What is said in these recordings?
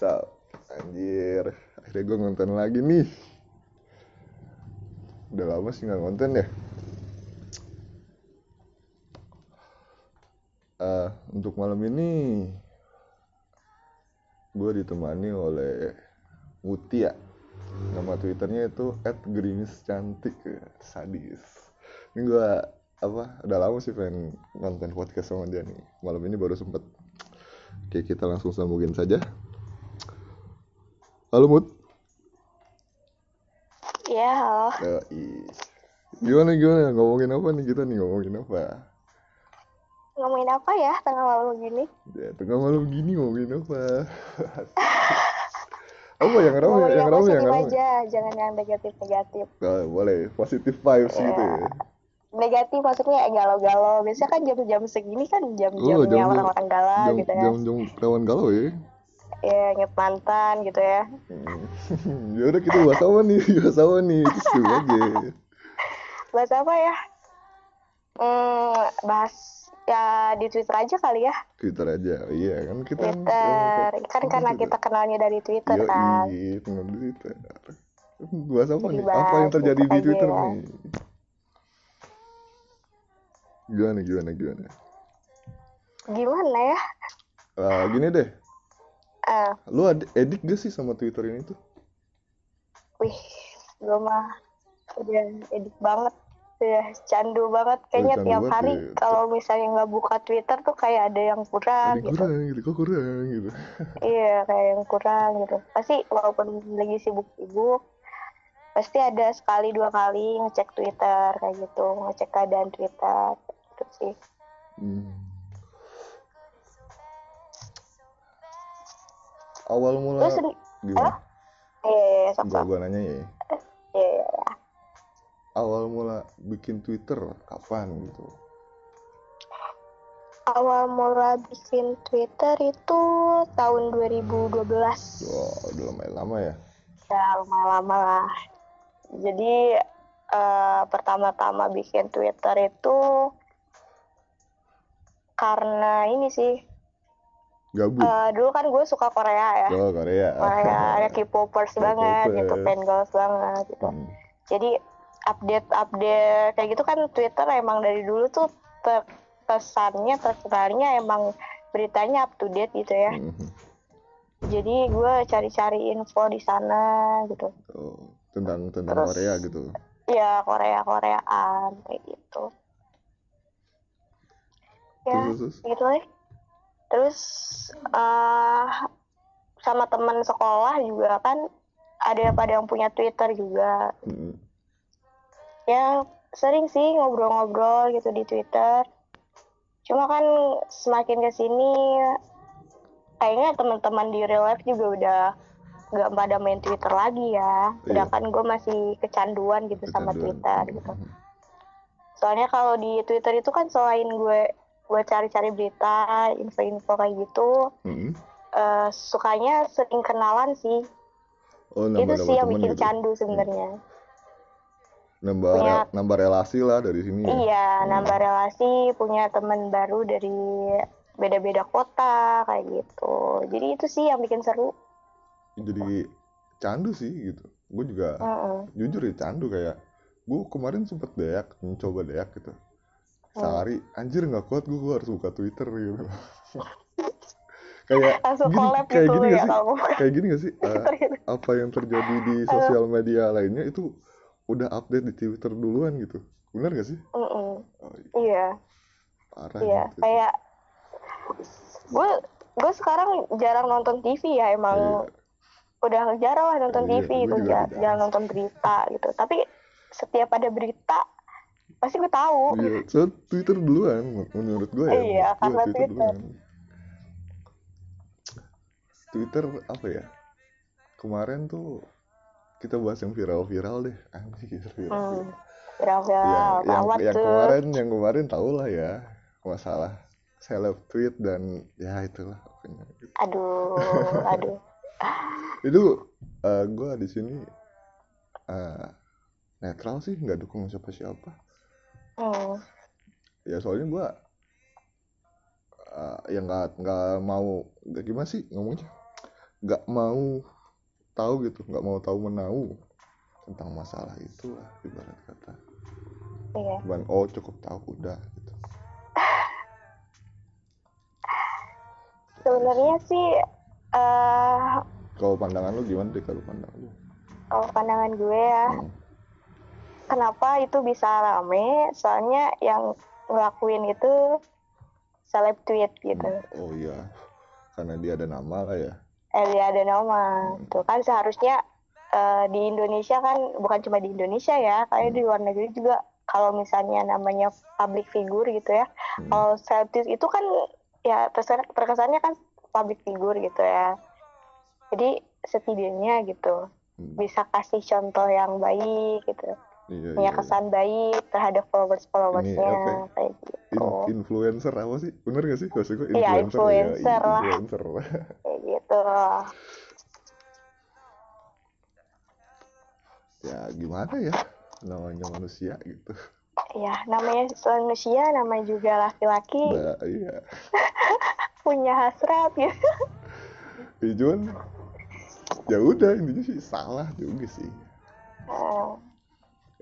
Yo what's up Anjir Akhirnya gue ngonten lagi nih. Udah lama sih gak ngonten ya. Eh, Untuk malam ini Gue ditemani oleh Mutia Nama twitternya itu @gerimis cantik Sadis. Ini gue apa udah lama sih pengen nonton podcast sama dia nih. Malam ini baru sempet. Oke, kita langsung sambungin saja. Halo, Mut. Iya, halo. Yoi. Gimana, gimana? Ngomongin apa nih kita nih? Ngomongin apa? Ngomongin apa ya tengah malam gini? Ya, tengah malam gini ngomongin apa? apa yang Ngomongin yang yang rame, yang positif rame? aja, jangan yang negatif-negatif. Nah, boleh, positive vibes Iya. gitu ya. Negatif maksudnya eh, galau-galau. Biasanya kan jam-jam segini kan Oh, jam-jamnya jam-jam- orang-orang galau Jam, gitu ya. jam, jam rawan galau ya. Ya, inget mantan gitu ya. Hmm. ya udah kita bahas apa nih? Bahas apa nih? Terus aja. Bahas apa ya? Hmm, bahas ya di Twitter aja kali ya. Twitter aja. Iya kan kita kan- Twitter. Kan karena Twitter. kita kenalnya dari Twitter Yo, kan. iya, kenal Twitter. Bahas apa Jadi nih? Apa yang terjadi di Twitter Twitter aja. nih? Gimana, gimana, gimana? Gimana ya? Ah, gini deh, Ah, lu ad- edik gak sih sama Twitter ini tuh? wih, gue mah udah edik banget. Udah candu banget. Kayaknya candu tiap banget hari ya. kalau misalnya nggak buka Twitter tuh kayak ada yang kurang Ada gitu. kurang gitu, kok kurang gitu. Iya, kayak yang kurang gitu. Pasti walaupun lagi sibuk-sibuk, pasti ada sekali dua kali ngecek Twitter kayak gitu, ngecek keadaan Twitter gitu sih. Hmm. Awal mula Terus gimana? Gua, sok. gua nanya ya. Iya. Awal mula bikin Twitter kapan gitu? Awal mula bikin Twitter itu tahun 2012. Wah, udah lumayan lama ya. Ya, lumayan lama lah. Jadi, eh, pertama-tama bikin Twitter itu karena ini sih. Gabut. eh, dulu kan gue suka Korea ya. Oh, Korea. Korea, ada K-popers banget gitu, K-popers. fangirls banget gitu. Hmm. Jadi update-update kayak gitu kan Twitter emang dari dulu tuh terkesannya, terkenalnya emang beritanya up to date gitu ya. Mhm. Jadi gue cari-cari info di sana gitu. Oh, tentang tentang Terus- Korea gitu. Ya Korea Koreaan kayak gitu. Ya Terus, terus. gitu deh. Terus eh sama teman sekolah juga kan ada pada yang punya Twitter juga. Mhm. Ya sering sih ngobrol-ngobrol gitu di Twitter. Cuma kan semakin ke sini kayaknya teman-teman di real life juga udah nggak pada main Twitter lagi ya. Iya. Sedangkan gue masih kecanduan gitu sama Kecanduan. Twitter gitu. Soalnya kalau di Twitter itu kan selain gue gue cari-cari berita, info-info kayak gitu, Mhm. eh, sukanya sering kenalan sih. Oh, itu nambah sih yang bikin gitu. candu sebenarnya. Nambah Punya- re- nambah relasi lah dari sini ya. Iya, nambah relasi, punya teman baru dari beda-beda kota kayak gitu. Jadi itu sih yang bikin seru. Jadi candu sih gitu. Gue juga Mm-mm. jujur ya candu kayak gue kemarin sempet deak mencoba deak gitu sehari anjir nggak kuat gue harus buka twitter gitu. Kayak langsung gini, collab kayak gitu gini ya gak sih? kayak gini gak sih? Gitu. apa yang terjadi di sosial media lainnya itu udah update di Twitter duluan gitu. Benar gak sih? Oh, iya. Parah iya gitu. kayak gue gue sekarang jarang nonton TV ya emang udah jarang lah nonton Iya, TV gue gitu jarang. jarang nonton berita gitu. Tapi setiap ada berita pasti gue tahu Iya, so Twitter duluan men- menurut gue ya. Iya, karena Twitter. duluan. Twitter apa ya? Kemarin tuh kita bahas yang viral-viral deh. Anjir, viral. hmm. viral Ya, viral yang yang tuh kemarin yang kemarin tau lah ya masalah seleb tweet dan ya itulah pokoknya. aduh aduh Itu eh gue di sini eh, netral sih nggak dukung siapa-siapa. Hmm. ya soalnya gua uh, ya nggak nggak mau nggak gimana sih ngomongnya? Nggak mau tahu gitu nggak mau tahu menau tentang masalah itu lah ibarat kata. Iya. Cuman oh cukup tahu udah gitu. Sebenarnya sih eh kalau pandangan lu gimana deh kalau pandangan lu? kalau pandangan gue ya Hmm. Kenapa itu bisa rame? Soalnya yang ngelakuin itu seleb tweet gitu. Oh iya. Karena dia ada nama lah ya. Eh dia ada nama. Tuh kan seharusnya eh, di Indonesia kan bukan cuma di Indonesia ya kayak di luar negeri juga. Kalau misalnya namanya public figure gitu ya. Hmm. kalau seleb tweet itu kan ya terkesan- terkesannya kan public figure gitu ya. Jadi setidaknya gitu. Hmm. bisa kasih contoh yang baik gitu iya, punya iya. kesan baik terhadap followers followersnya Ini apa ya? kayak In- gitu influencer apa sih? Bener gak sih? Maksud gue Iya, influencer ya? influencer lah. influencer kayak gitu. Ya gimana ya? Namanya manusia gitu. Ya namanya manusia namanya juga laki-laki. Nah, iya. Punya hasrat gitu. Ya cuman ya udah intinya sih salah juga sih. Ya,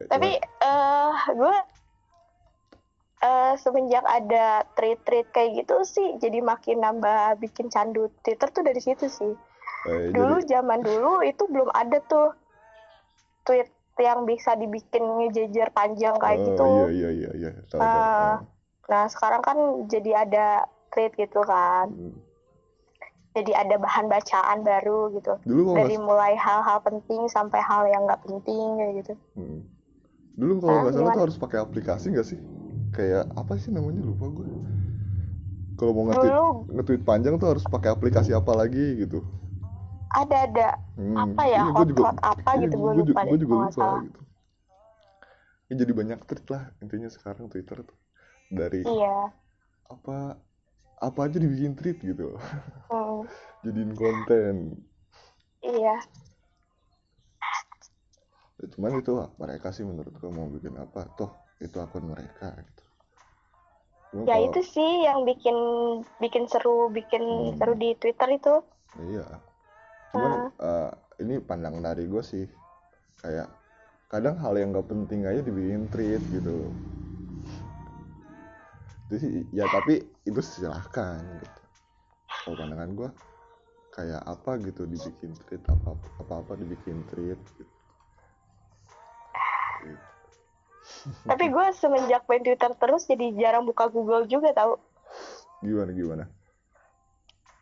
tapi eh gue eh, semenjak ada tweet-tweet kayak gitu sih jadi makin nambah bikin candu Twitter tuh dari situ sih eh, dulu jadi zaman dulu itu belum ada tuh tweet yang bisa dibikin ngejejer panjang kayak oh, gitu iya iya iya iya tahu, tahu. Ah. Nah sekarang kan jadi ada tweet gitu kan, Hmm. jadi ada bahan bacaan baru gitu. dulu Dari mulai hal-hal penting sampai hal yang nggak penting kayak gitu. hmm. Dulu kalau Ah, nggak salah tuh harus pakai aplikasi nggak sih? Kayak apa sih namanya? Lupa gue kalau mau nge-tweet panjang tuh harus pakai aplikasi apa lagi gitu. Ada ada. Hmm, apa ya? iya, gua hot juga- hot apa iya, gitu gue lupa gua juga lupa salah. gitu. Ya, jadi banyak tweet lah intinya sekarang Twitter tuh. Dari Iya. apa apa aja dibikin tweet gitu. Hmm, jadiin konten. Iya. Cuman itu lah, mereka sih menurut gue mau bikin apa toh itu akun mereka gitu Cuma Ya kalau- itu sih yang bikin bikin seru bikin Hmm. seru di Twitter itu. iya cuman Ah. eh, ini pandang dari gue sih kayak kadang hal yang gak penting aja dibikin tweet gitu itu sih ya tapi itu silahkan gitu kalau pandangan gue kayak apa gitu dibikin tweet apa apa apa dibikin tweet. Gitu. Tapi gue semenjak main Twitter terus jadi jarang buka Google juga tau. gimana gimana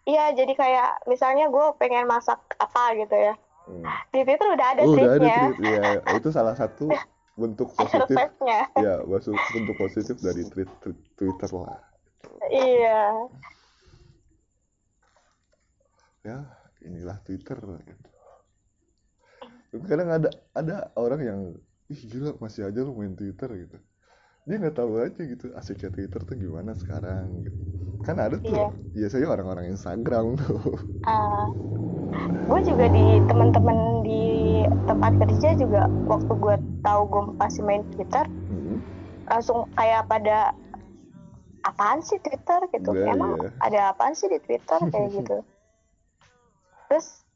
Iya, jadi kayak misalnya gue pengen masak apa gitu ya. Hmm. Di Twitter udah ada Oh, udah ada tweetnya, tweet ya itu salah satu bentuk positif ya bentuk positif dari tweet, tweet Twitter lah Iya, ya inilah Twitter gitu. Kadang ada ada orang yang ih gila masih aja lu main Twitter gitu. Dia nggak tahu aja gitu asiknya Twitter tuh gimana sekarang gitu. Kan ada tuh Iya. biasanya orang-orang Instagram tuh. Gue juga di teman-teman di tempat kerja juga waktu gue tahu gue masih main Twitter Hmm. langsung kayak pada apaan sih Twitter? gitu. Iya, emang iya. ada apaan sih di Twitter? kayak gitu. Terus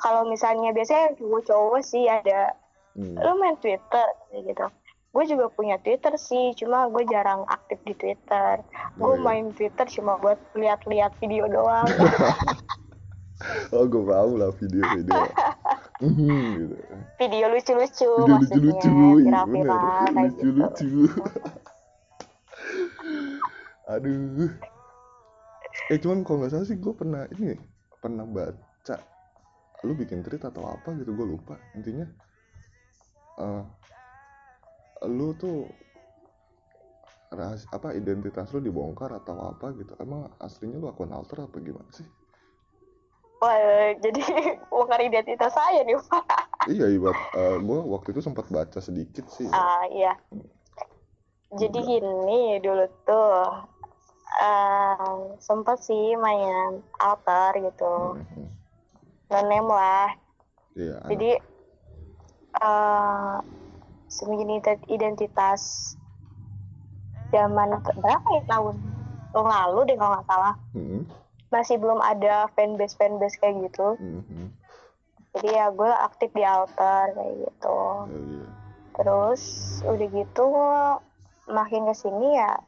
kalau misalnya biasanya gue cowok sih ada Hmm. lu main Twitter kayak gitu. Gue juga punya Twitter sih cuma gue jarang aktif di Twitter. Gue Oh, iya. main Twitter cuma buat lihat-lihat video doang. Oh gue tahu lah video-video. Mhm, gitu. Video lucu-lucu video maksudnya lucu-lucu iya bener. gitu. Lucu-lucu. Aduh. Eh cuman kalau nggak salah sih gue pernah ini pernah baca. Lu bikin tweet atau apa gitu gue lupa. Intinya eh lu tuh rahas apa identitas lu dibongkar atau apa gitu emang aslinya lu akun alter apa gimana sih Wah, jadi bongkar identitas saya nih Pak. iya ibarat gue waktu itu sempat baca sedikit sih Ah iya. Jadi gini dulu tuh eh sempet sih main alter gitu, Mhm. name lah. iya Jadi eh sembunyi identitas zaman berapa ya tahun tahun lalu deh kalau nggak salah Mhm. masih belum ada fanbase fanbase kayak gitu Mhm. jadi ya gue aktif di alter kayak gitu Ya, iya. terus udah gitu makin ke sini ya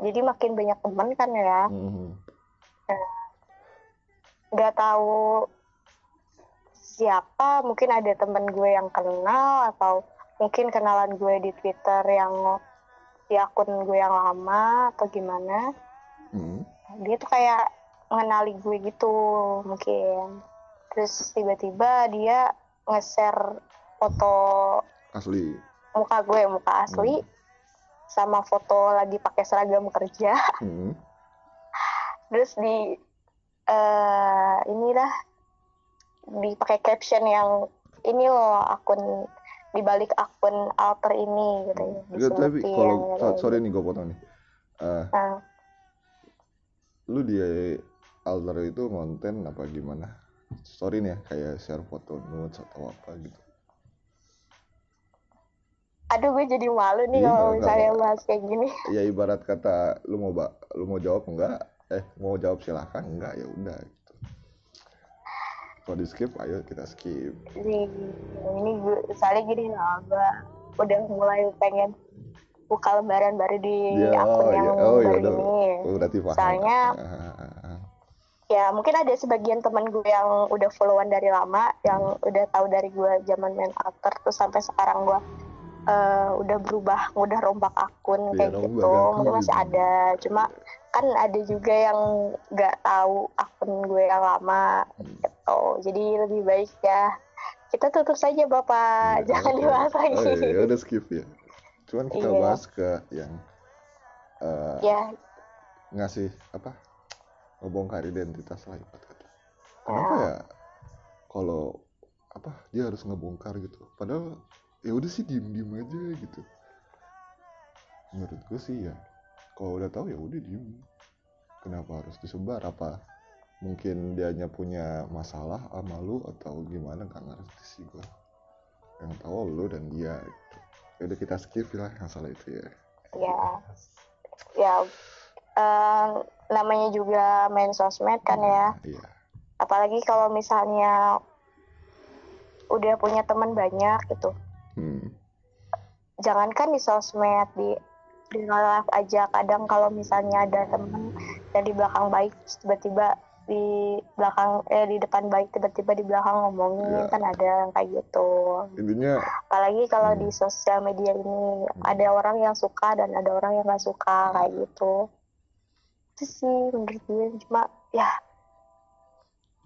jadi makin banyak temen kan ya nggak tahu siapa mungkin ada temen gue yang kenal atau mungkin kenalan gue di twitter yang di akun gue yang lama atau gimana. Mhm. dia tuh kayak mengenali gue gitu mungkin. Terus tiba-tiba dia nge-share foto asli. muka gue muka asli sama foto lagi pakai seragam kerja. Mhm. terus di eh inilah dipakai caption yang ini loh akun di balik akun alter ini gitu ya tapi kalau gitu. so- sorry nih gue potong nih. Eh, Nah, lu di alter itu konten apa gimana? Sorry nih ya kayak share foto nudes atau apa gitu. Aduh gue jadi malu nih Iya, kalau misalnya apa-apa. bahas kayak gini. Ya ibarat kata lu mau ba lu mau jawab enggak? Eh mau jawab silahkan enggak ya udah kalau di skip ayo kita skip. Jadi, ini gue misalnya gini loh gue udah mulai pengen buka lembaran baru di Iya, akun oh, yang iya. Oh, iya, baru udah. ini. Oh, berarti paham. Soalnya ya mungkin ada sebagian teman gue yang udah followan dari lama yang udah tahu dari gue zaman main alter terus sampai sekarang gue eh, udah berubah udah rombak akun Iya, kayak rombak gitu. akun. Mungkin masih gitu. ada. Cuma kan ada juga yang nggak tahu akun gue yang lama Gitu jadi lebih baik ya. Kita tutup saja bapak. Iya, jangan oke. dibahas lagi. Oh, iya, ya udah skip ya. Cuman kita Iya. bahas ke yang eh, ya ngasih apa ngebongkar identitas lah ibarat kata. Kenapa ya kalau apa dia harus ngebongkar gitu? Padahal ya udah sih diem diem aja gitu. Menurut gue sih ya kalau udah tahu ya udah diem. Kenapa harus disebar? Apa mungkin dianya punya masalah sama lu atau gimana nggak ngerti sih gue yang tahu lu dan dia gitu. ya udah kita skip lah masalah itu ya. Ya. Ya eh, namanya juga main sosmed kan ya. Iya. Apalagi kalau misalnya udah punya teman banyak gitu. Hmm. jangankan di sosmed di di life aja. Kadang kalau misalnya ada temen yang di belakang baik tiba-tiba di belakang eh di depan baik tiba-tiba di belakang ngomongin Iya. kan ada yang kayak gitu. Intinya apalagi kalau Hmm. di sosial media ini ada orang yang suka dan ada orang yang nggak suka kayak gitu. Itu sih menurut gue cuma ya.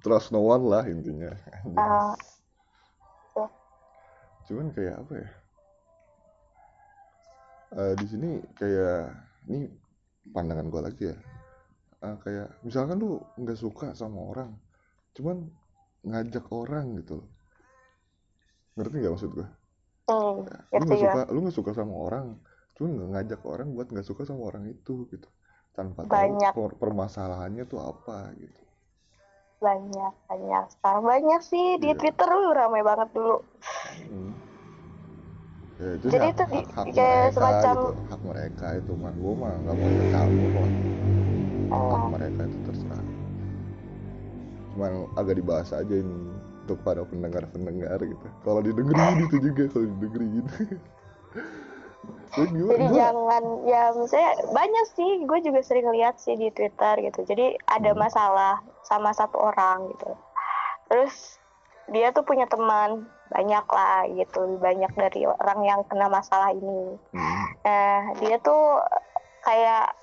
Trust no one lah intinya. Eh, cuman kayak apa ya? Eh, di sini kayak ini pandangan gue lagi ya Eh, kayak misalkan lu nggak suka sama orang cuman ngajak orang gitu. Loh ngerti nggak maksud gue hmm, lu ngerti nggak gue suka lu nggak suka sama orang cuman nggak ngajak orang buat nggak suka sama orang itu gitu. Tanpa Banyak. tahu per- permasalahannya tuh apa gitu. Banyak banyak. Sekarang banyak sih di Iya. Twitter uh, ramai banget dulu. Hmm. Ya, itu Jadi itu hak kayak mereka semacam- gitu. Hak mereka itu mah gue mah nggak mau ikut campur eh, mereka itu terserah cuman agak dibahas aja ini untuk para pendengar pendengar gitu kalau didengerin itu juga kalau didengerin Gue gimana? Jadi Gua- jangan ya misalnya banyak sih gue juga sering lihat sih di Twitter gitu. Jadi ada Hmm. masalah sama satu orang gitu. Terus dia tuh punya teman banyak lah gitu, banyak dari orang yang kena masalah ini. Hmm, Nah dia tuh kayak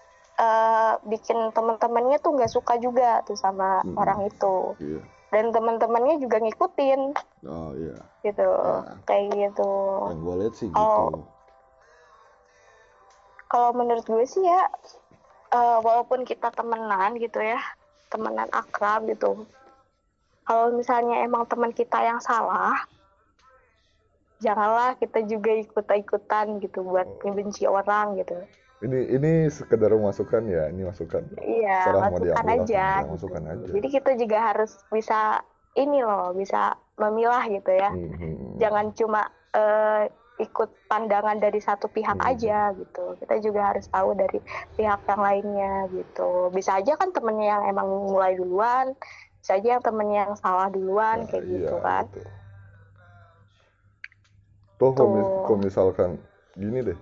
eh, bikin teman-temannya tuh nggak suka juga tuh sama Hmm. orang itu. iya. Dan teman-temannya juga ngikutin Oh iya. gitu, Ya. kayak gitu. Yang gue lihat sih Oh. gitu. kalau menurut gue sih ya eh, walaupun kita temenan gitu ya temenan akrab gitu kalau misalnya emang teman kita yang salah janganlah kita juga ikut-ikutan gitu buat Oh. ngebenci orang gitu Ini ini sekedar masukan ya, ini masukan. iya mau masukan aja apa, gitu. masukan aja. jadi kita juga harus bisa ini loh bisa memilah gitu ya Hmm, jangan cuma eh, ikut pandangan dari satu pihak Hmm. aja gitu kita juga harus tahu dari pihak yang lainnya gitu bisa aja kan temennya yang emang mulai duluan bisa aja yang temennya yang salah duluan Nah, kayak iya, gitu kan betul. Mis- Tuh. kalau misalkan gini deh,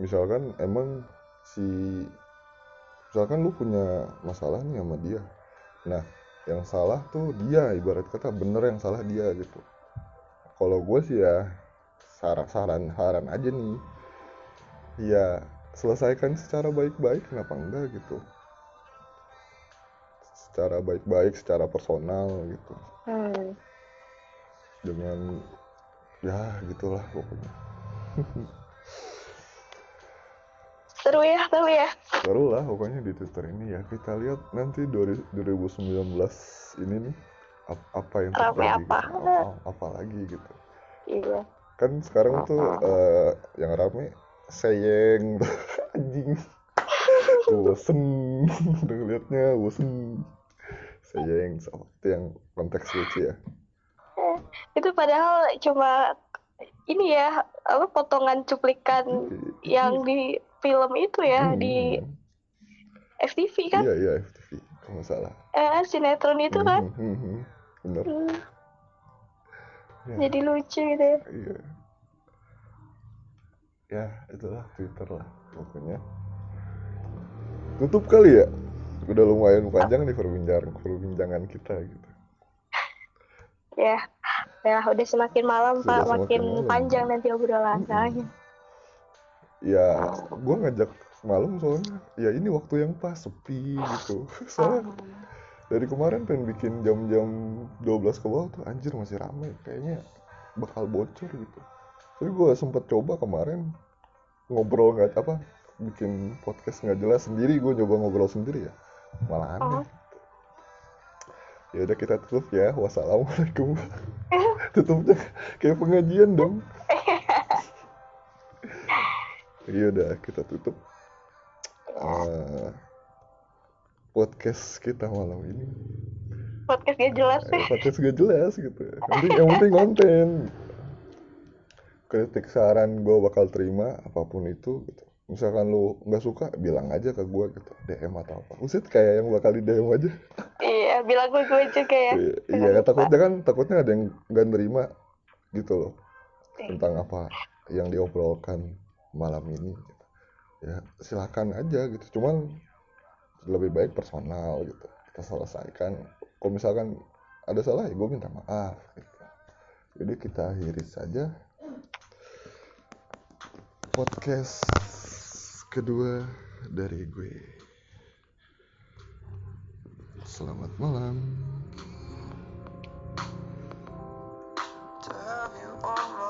misalkan emang si misalkan lu punya masalah nih sama dia, nah yang salah tuh dia ibarat kata bener yang salah dia gitu. Kalau gue sih ya saran saran saran aja nih, ya selesaikan secara baik-baik kenapa enggak gitu. Secara baik-baik, secara personal gitu hmm. dengan ya gitulah pokoknya seru ya tapi ya. Seru lah pokoknya di Twitter ini ya. Kita lihat nanti 2019 ini nih ap- apa yang terjadi apa? gitu. apa, apa lagi gitu. Iya. Kan sekarang tuh eh, yang rame sayeng anjing. Bosen. Udah ngeliatnya bosen. Sayeng sama itu yang konteks lucu ya. Itu padahal cuma ini ya apa potongan cuplikan yang di film itu ya Hmm, di hmm. FTV kan iya iya FTV kalau nggak salah eh sinetron itu kan Hmm, hmm, hmm. bener Hmm, Ya. jadi lucu gitu ya Iya. Ya, itulah Twitter lah pokoknya. Tutup kali ya. Udah lumayan panjang nih perbincangan perbincangan kita gitu. ya ya udah semakin malam Sudah pak semakin makin malam. panjang nanti obrolan Mm-mm. Ya, gua ngajak malam soalnya ya ini waktu yang pas sepi gitu. Soalnya dari kemarin pengen bikin jam-jam 12 ke bawah tuh anjir masih rame kayaknya bakal bocor gitu. Tapi gua sempet coba kemarin ngobrol nggak apa bikin podcast nggak jelas sendiri gue coba ngobrol sendiri ya malah aneh Oh. ya udah kita tutup ya wassalamualaikum tutupnya kayak pengajian dong ya udah kita tutup. Eh, podcast kita malam ini. Podcast gak jelas Eh, ya podcast gak jelas gitu. Yang penting, yang penting konten. Kritik saran gue bakal terima apa pun itu gitu. Misalkan lu nggak suka bilang aja ke gue gitu. DM atau apa. Uset kayak yang bakal di DM aja. Iya bilang gue gue juga ya. Iya, iya lupa. takutnya kan takutnya ada yang nggak nerima gitu loh. Iya. tentang apa yang diobrolkan malam ini gitu. ya silahkan aja gitu. Cuman lebih baik personal gitu. Kita selesaikan. Kalau misalkan ada salah ya gue minta maaf gitu. jadi kita akhiri saja podcast kedua dari gue. Selamat malam. Tell you